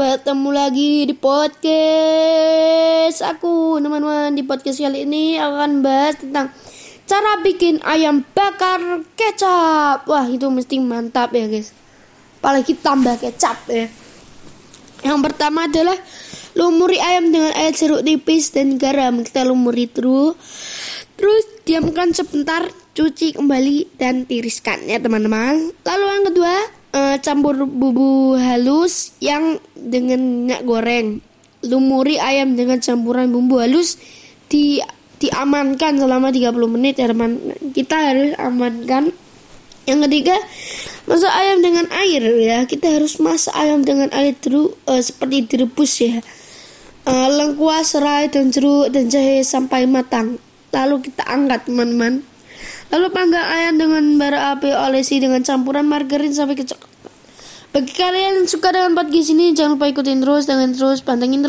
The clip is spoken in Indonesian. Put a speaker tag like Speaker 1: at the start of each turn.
Speaker 1: bertemu lagi di podcast. Aku teman-teman di podcast kali ini akan bahas tentang cara bikin ayam bakar kecap. Wah itu mesti mantap ya guys. Apalagi tambah kecap ya. Yang pertama adalah lumuri ayam dengan air jeruk nipis dan garam. Kita lumuri terus terus diamkan sebentar cuci kembali dan tiriskan ya teman-teman. Lalu yang kedua uh, campur bumbu halus yang dengan minyak goreng. Lumuri ayam dengan campuran bumbu halus di diamankan selama 30 menit teman. Kita harus amankan. Yang ketiga, masak ayam dengan air ya. Kita harus masak ayam dengan air terus uh, seperti direbus ya. Uh, lengkuas, serai dan jeruk dan jahe sampai matang. Lalu kita angkat teman-teman. Lalu panggang ayam dengan bara api olesi dengan campuran margarin sampai kecoklatan. Bagi kalian yang suka dengan podcast ini, jangan lupa ikutin terus, dengan terus, pantengin terus.